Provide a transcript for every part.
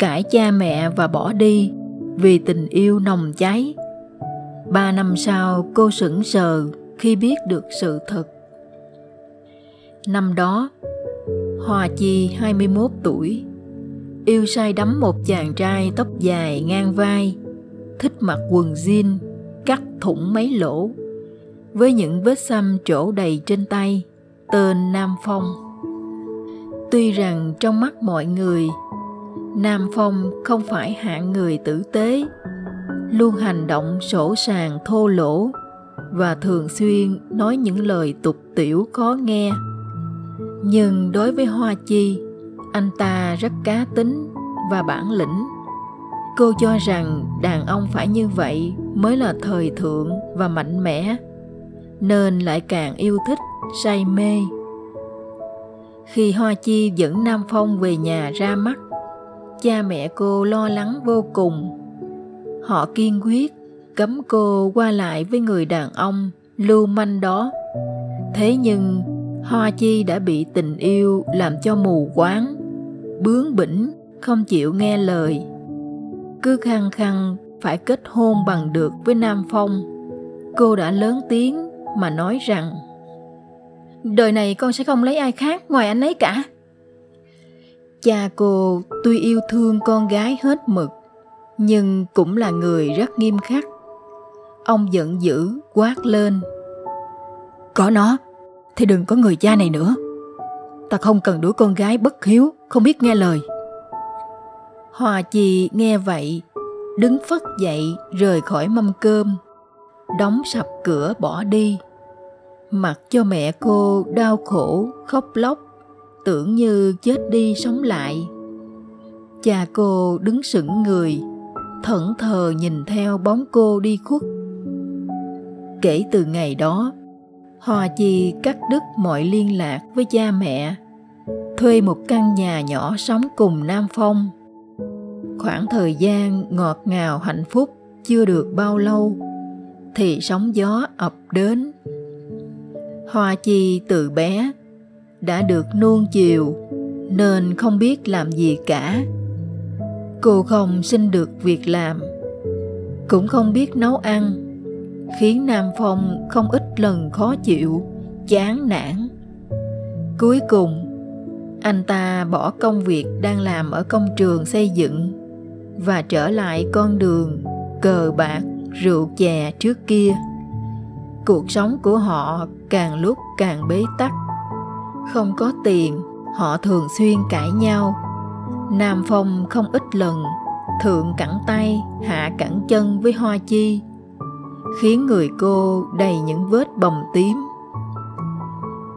Cãi cha mẹ và bỏ đi vì tình yêu nồng cháy. Ba năm sau, cô sững sờ khi biết được sự thật Năm đó, Hòa Chi 21 tuổi, yêu say đắm một chàng trai tóc dài ngang vai, thích mặc quần jean, cắt thủng mấy lỗ, với những vết xăm trổ đầy trên tay, tên Nam Phong. Tuy rằng trong mắt mọi người, Nam Phong không phải hạng người tử tế, luôn hành động sổ sàng thô lỗ và thường xuyên nói những lời tục tiểu khó nghe. Nhưng đối với hoa chi anh ta rất cá tính và bản lĩnh. Cô cho rằng đàn ông phải như vậy mới là thời thượng và mạnh mẽ nên lại càng yêu thích say mê. Khi hoa chi dẫn nam phong về nhà ra mắt cha mẹ cô lo lắng vô cùng họ kiên quyết cấm cô qua lại với người đàn ông lưu manh đó thế nhưng Hoa Chi đã bị tình yêu làm cho mù quáng, bướng bỉnh, không chịu nghe lời. Cứ khăng khăng phải kết hôn bằng được với Nam Phong. Cô đã lớn tiếng mà nói rằng Đời này con sẽ không lấy ai khác ngoài anh ấy cả. Cha cô tuy yêu thương con gái hết mực, nhưng cũng là người rất nghiêm khắc. Ông giận dữ quát lên. Có nó thì đừng có người cha này nữa. Ta không cần đuổi con gái bất hiếu, không biết nghe lời. Hòa Chi nghe vậy, đứng phất dậy rời khỏi mâm cơm, đóng sập cửa bỏ đi. Mặc cho mẹ cô đau khổ, khóc lóc, tưởng như chết đi sống lại. Cha cô đứng sững người, thẫn thờ nhìn theo bóng cô đi khuất. Kể từ ngày đó, Hòa Chi cắt đứt mọi liên lạc với cha mẹ, thuê một căn nhà nhỏ sống cùng Nam Phong. Khoảng thời gian ngọt ngào hạnh phúc chưa được bao lâu thì sóng gió ập đến. Hoa Chi từ bé đã được nuông chiều nên không biết làm gì cả. Cô không xin được việc làm, cũng không biết nấu ăn khiến Nam Phong không ít lần khó chịu, chán nản. Cuối cùng, anh ta bỏ công việc đang làm ở công trường xây dựng và trở lại con đường cờ bạc, rượu chè trước kia. Cuộc sống của họ càng lúc càng bế tắc. Không có tiền, họ thường xuyên cãi nhau. Nam Phong không ít lần thượng cẳng tay, hạ cẳng chân với Hoa Chi khiến người cô đầy những vết bầm tím.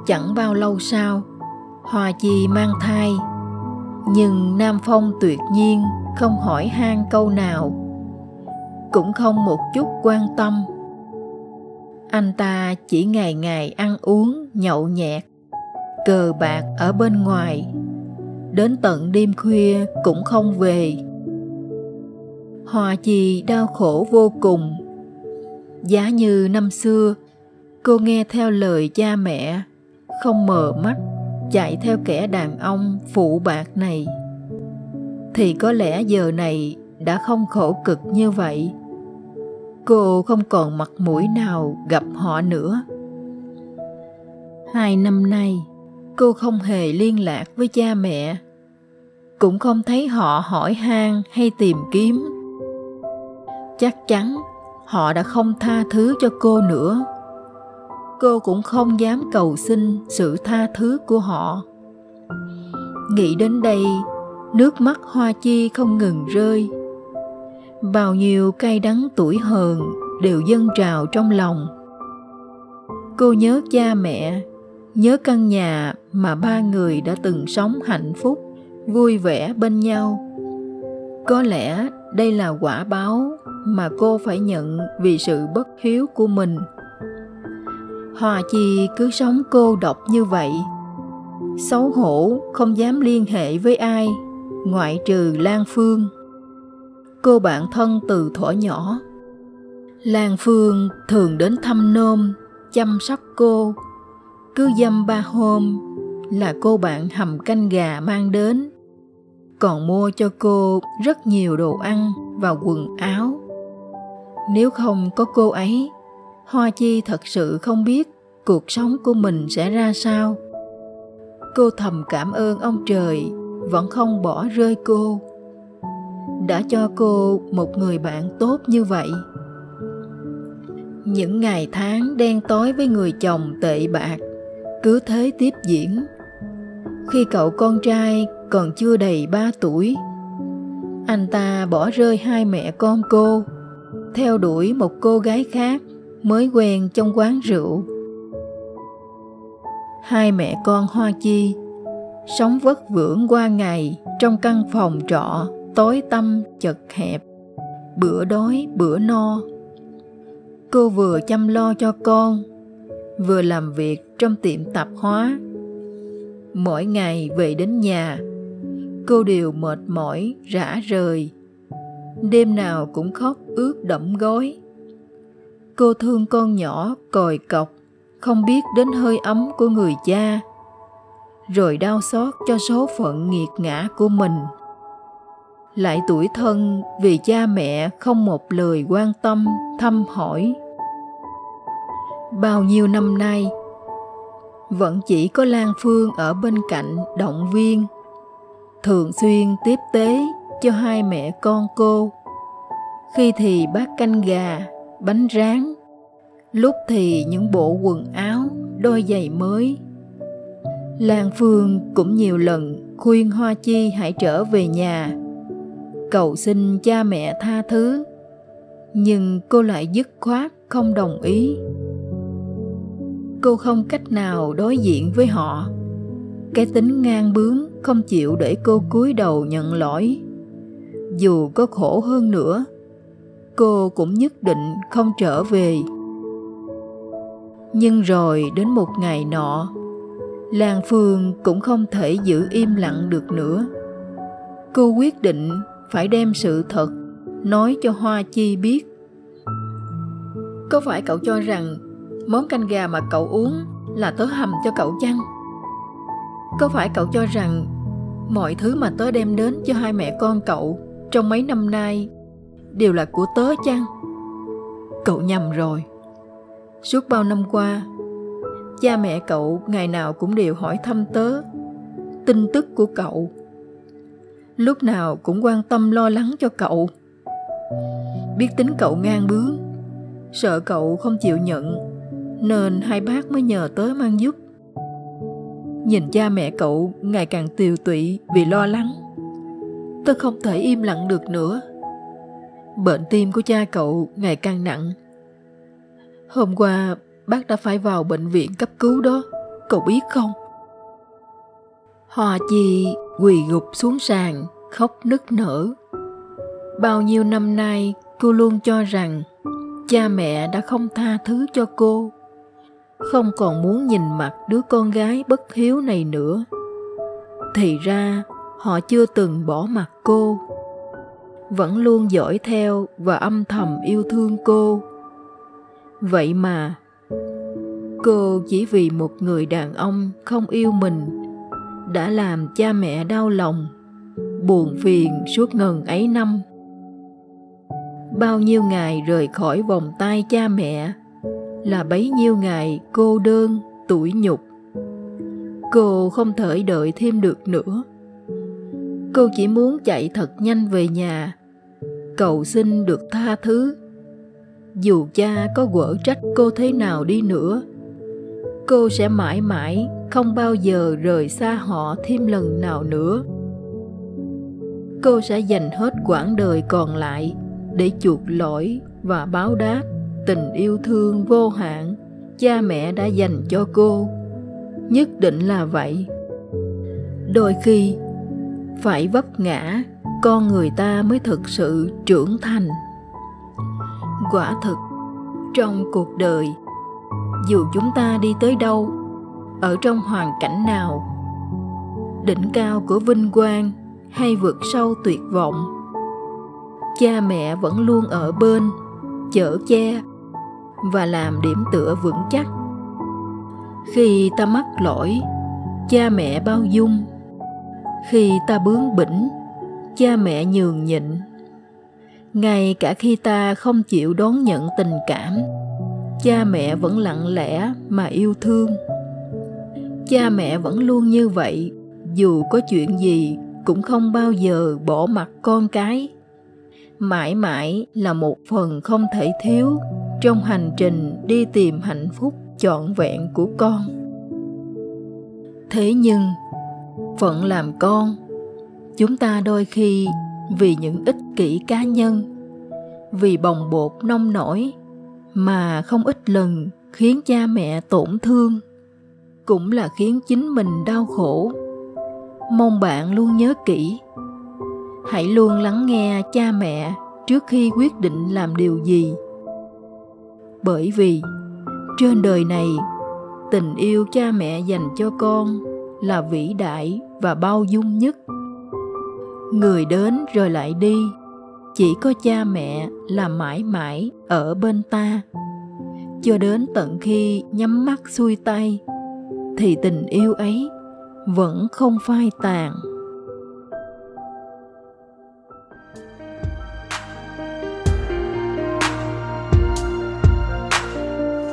Chẳng bao lâu sau, Hoa Chi mang thai, nhưng Nam Phong tuyệt nhiên không hỏi han câu nào, cũng không một chút quan tâm. Anh ta chỉ ngày ngày ăn uống, nhậu nhẹt, cờ bạc ở bên ngoài, đến tận đêm khuya cũng không về. hòa Chi đau khổ vô cùng Giá như năm xưa, cô nghe theo lời cha mẹ, không mờ mắt, chạy theo kẻ đàn ông phụ bạc này. Thì có lẽ giờ này đã không khổ cực như vậy. Cô không còn mặt mũi nào gặp họ nữa. Hai năm nay, cô không hề liên lạc với cha mẹ, cũng không thấy họ hỏi han hay tìm kiếm. Chắc chắn họ đã không tha thứ cho cô nữa. Cô cũng không dám cầu xin sự tha thứ của họ. Nghĩ đến đây nước mắt hoa chi không ngừng rơi. Bao nhiêu cay đắng tuổi hờn đều dâng trào trong lòng. Cô nhớ cha mẹ nhớ căn nhà mà ba người đã từng sống hạnh phúc, vui vẻ bên nhau. Có lẽ đây là quả báo mà cô phải nhận vì sự bất hiếu của mình. Hòa chi cứ sống cô độc như vậy. Xấu hổ không dám liên hệ với ai, ngoại trừ lan phương. Cô bạn thân từ thuở nhỏ. Lan phương thường đến thăm nôm, chăm sóc cô. Cứ dăm ba hôm là cô bạn hầm canh gà mang đến. Còn mua cho cô rất nhiều đồ ăn và quần áo. Nếu không có cô ấy, hoa chi thật sự không biết cuộc sống của mình sẽ ra sao. Cô thầm cảm ơn ông trời, vẫn không bỏ rơi cô. Đã cho cô một người bạn tốt như vậy. Những ngày tháng đen tối với người chồng tệ bạc cứ thế tiếp diễn. Khi cậu con trai còn chưa đầy ba tuổi, anh ta bỏ rơi hai mẹ con cô, theo đuổi một cô gái khác mới quen trong quán rượu. Hai mẹ con hoa chi sống vất vưởng qua ngày trong căn phòng trọ tối tăm chật hẹp, bữa đói bữa no. Cô vừa chăm lo cho con vừa làm việc trong tiệm tạp hóa. Mỗi ngày về đến nhà, cô đều mệt mỏi, rã rời. Đêm nào cũng khóc ướt đẫm gối. Cô thương con nhỏ còi cọc, không biết đến hơi ấm của người cha, rồi đau xót cho số phận nghiệt ngã của mình. Lại tuổi thân vì cha mẹ không một lời quan tâm, thăm hỏi bao nhiêu năm nay, vẫn chỉ có lan phương ở bên cạnh động viên, thường xuyên tiếp tế cho hai mẹ con cô. Khi thì bát canh gà, bánh rán, lúc thì những bộ quần áo, đôi giày mới. Lan phương cũng nhiều lần khuyên hoa chi hãy trở về nhà, cầu xin cha mẹ tha thứ, nhưng cô lại dứt khoát không đồng ý cô không cách nào đối diện với họ. Cái tính ngang bướng không chịu để cô cúi đầu nhận lỗi. Dù có khổ hơn nữa, cô cũng nhất định không trở về. Nhưng rồi đến một ngày nọ, lan phương cũng không thể giữ im lặng được nữa. Cô quyết định phải đem sự thật nói cho hoa chi biết. Có phải cậu cho rằng món canh gà mà cậu uống là tớ hầm cho cậu chăng? Có phải cậu cho rằng mọi thứ mà tớ đem đến cho hai mẹ con cậu trong mấy năm nay đều là của tớ chăng? Cậu nhầm rồi. Suốt bao năm qua, cha mẹ cậu ngày nào cũng đều hỏi thăm tớ tin tức của cậu. Lúc nào cũng quan tâm lo lắng cho cậu. Biết tính cậu ngang bướng, sợ cậu không chịu nhận nên hai bác mới nhờ tới mang giúp. Nhìn cha mẹ cậu ngày càng tiều tụy vì lo lắng. Tôi không thể im lặng được nữa. Bệnh tim của cha cậu ngày càng nặng. Hôm qua bác đã phải vào bệnh viện cấp cứu đó. Cậu biết không? Hoa Chi quỳ gục xuống sàn, khóc nức nở. Bao nhiêu năm nay, cô luôn cho rằng cha mẹ đã không tha thứ cho cô, không còn muốn nhìn mặt đứa con gái bất hiếu này nữa. Thì ra, họ chưa từng bỏ mặt cô, vẫn luôn dõi theo và âm thầm yêu thương cô. Vậy mà, cô chỉ vì một người đàn ông không yêu mình đã làm cha mẹ đau lòng buồn phiền suốt ngần ấy năm bao nhiêu ngày rời khỏi vòng tay cha mẹ là bấy nhiêu ngày cô đơn, tủi nhục. Cô không thể đợi thêm được nữa. Cô chỉ muốn chạy thật nhanh về nhà. Cầu xin được tha thứ. Dù cha có quở trách cô thế nào đi nữa, cô sẽ mãi mãi không bao giờ rời xa họ thêm lần nào nữa. Cô sẽ dành hết quãng đời còn lại để chuộc lỗi và báo đáp tình yêu thương vô hạn cha mẹ đã dành cho cô. Nhất định là vậy. Đôi khi, phải vấp ngã, con người ta mới thực sự trưởng thành. Quả thực, trong cuộc đời, dù chúng ta đi tới đâu, ở trong hoàn cảnh nào, đỉnh cao của vinh quang hay vượt sâu tuyệt vọng, cha mẹ vẫn luôn ở bên, chở che và làm điểm tựa vững chắc. Khi ta mắc lỗi, cha mẹ bao dung. Khi ta bướng bỉnh, cha mẹ nhường nhịn. Ngay cả khi ta không chịu đón nhận tình cảm, cha mẹ vẫn lặng lẽ mà yêu thương. Cha mẹ vẫn luôn như vậy, dù có chuyện gì cũng không bao giờ bỏ mặt con cái. Mãi mãi là một phần không thể thiếu trong hành trình đi tìm hạnh phúc trọn vẹn của con. Thế nhưng phận làm con, chúng ta đôi khi vì những ích kỷ cá nhân, vì bồng bột nông nổi mà không ít lần khiến cha mẹ tổn thương, cũng là khiến chính mình đau khổ. Mong bạn luôn nhớ kỹ, hãy luôn lắng nghe cha mẹ trước khi quyết định làm điều gì bởi vì, trên đời này, tình yêu cha mẹ dành cho con là vĩ đại và bao dung nhất. Người đến rồi lại đi, chỉ có cha mẹ là mãi mãi ở bên ta. Cho đến tận khi nhắm mắt xuôi tay, thì tình yêu ấy vẫn không phai tàn.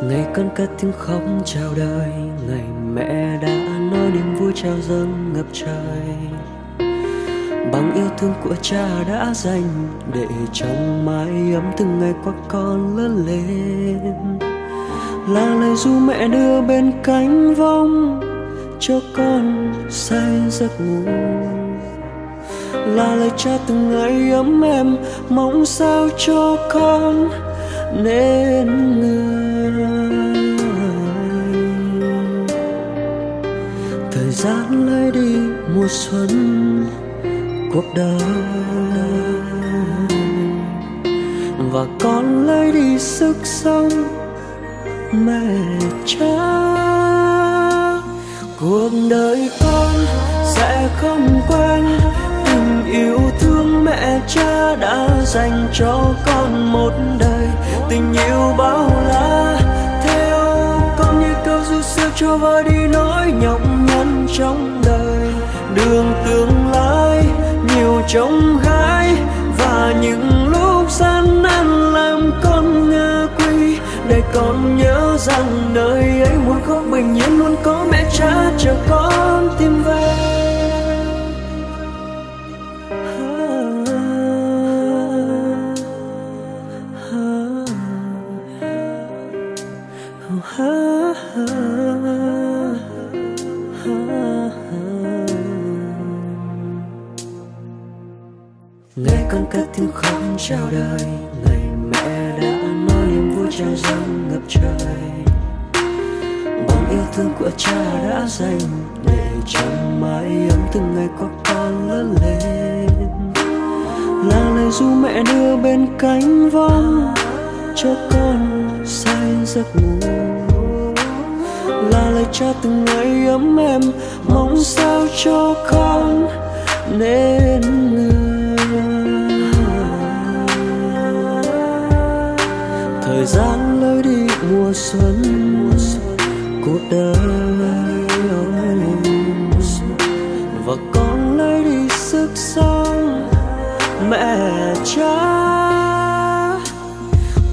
Ngày con cất tiếng khóc chào đời, ngày mẹ đã nói niềm vui trao dâng ngập trời. Bằng yêu thương của cha đã dành để trong mái ấm từng ngày qua con lớn lên. Là lời ru mẹ đưa bên cánh vong cho con say giấc ngủ. Là lời cha từng ngày ấm em mong sao cho con nên người thời gian lấy đi mùa xuân, cuộc đời. Và con lấy đi sức sống mẹ cha. Cuộc đời con sẽ không quên tình yêu thương mẹ cha đã dành cho con một đời. Tình yêu bao la cho vơi đi nỗi nhọc nhằn trong đời. Đường tương lai nhiều trông gai, và những lúc gian nan làm con ngơ quy để con nhớ rằng nơi ấy muốn khóc bình yên luôn có mẹ cha chờ con tìm về. Chào đời. Ngày mẹ đã nói niềm vui trao dâng ngập trời. Bằng yêu thương của cha đã dành để chẳng mãi ấm từng ngày có con lớn lên. Là lời ru mẹ đưa bên cánh vong cho con say giấc ngủ. Là lời cha từng ngày ấm em mong sao cho con nên người thời gian lối đi mùa xuân, cuộc đời và con lấy đi sức sống, mẹ cha.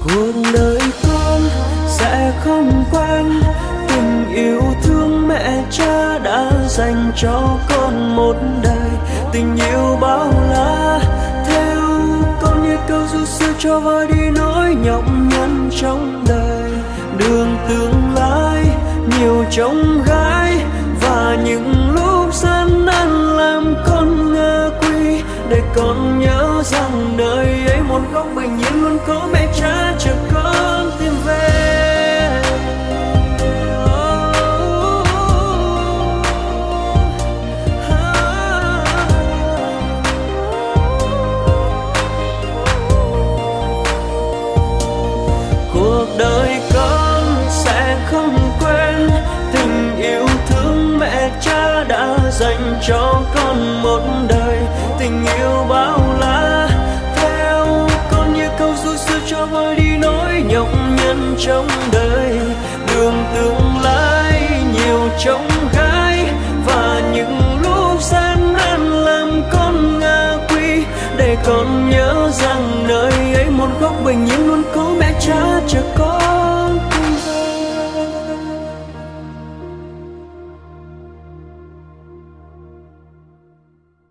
Cuộc đời con sẽ không quên tình yêu thương mẹ cha đã dành cho con một đời. Tình yêu bao cho vơi đi nỗi nhọc nhằn trong đời. Đường tương lai, nhiều trông gai, và những lúc gian nan làm con ngơ quy để con nhớ rằng nơi ấy một góc bình yên luôn có mẹ cha. cho con một đời, tình yêu bao la. Theo con như câu ru xưa cho vơi đi nỗi nhọc nhằn trong đời. Đường tương lai nhiều trông gai, và những lúc gian nan làm con ngã quỵ. Để con nhớ rằng nơi ấy một góc bình yên luôn có mẹ cha chờ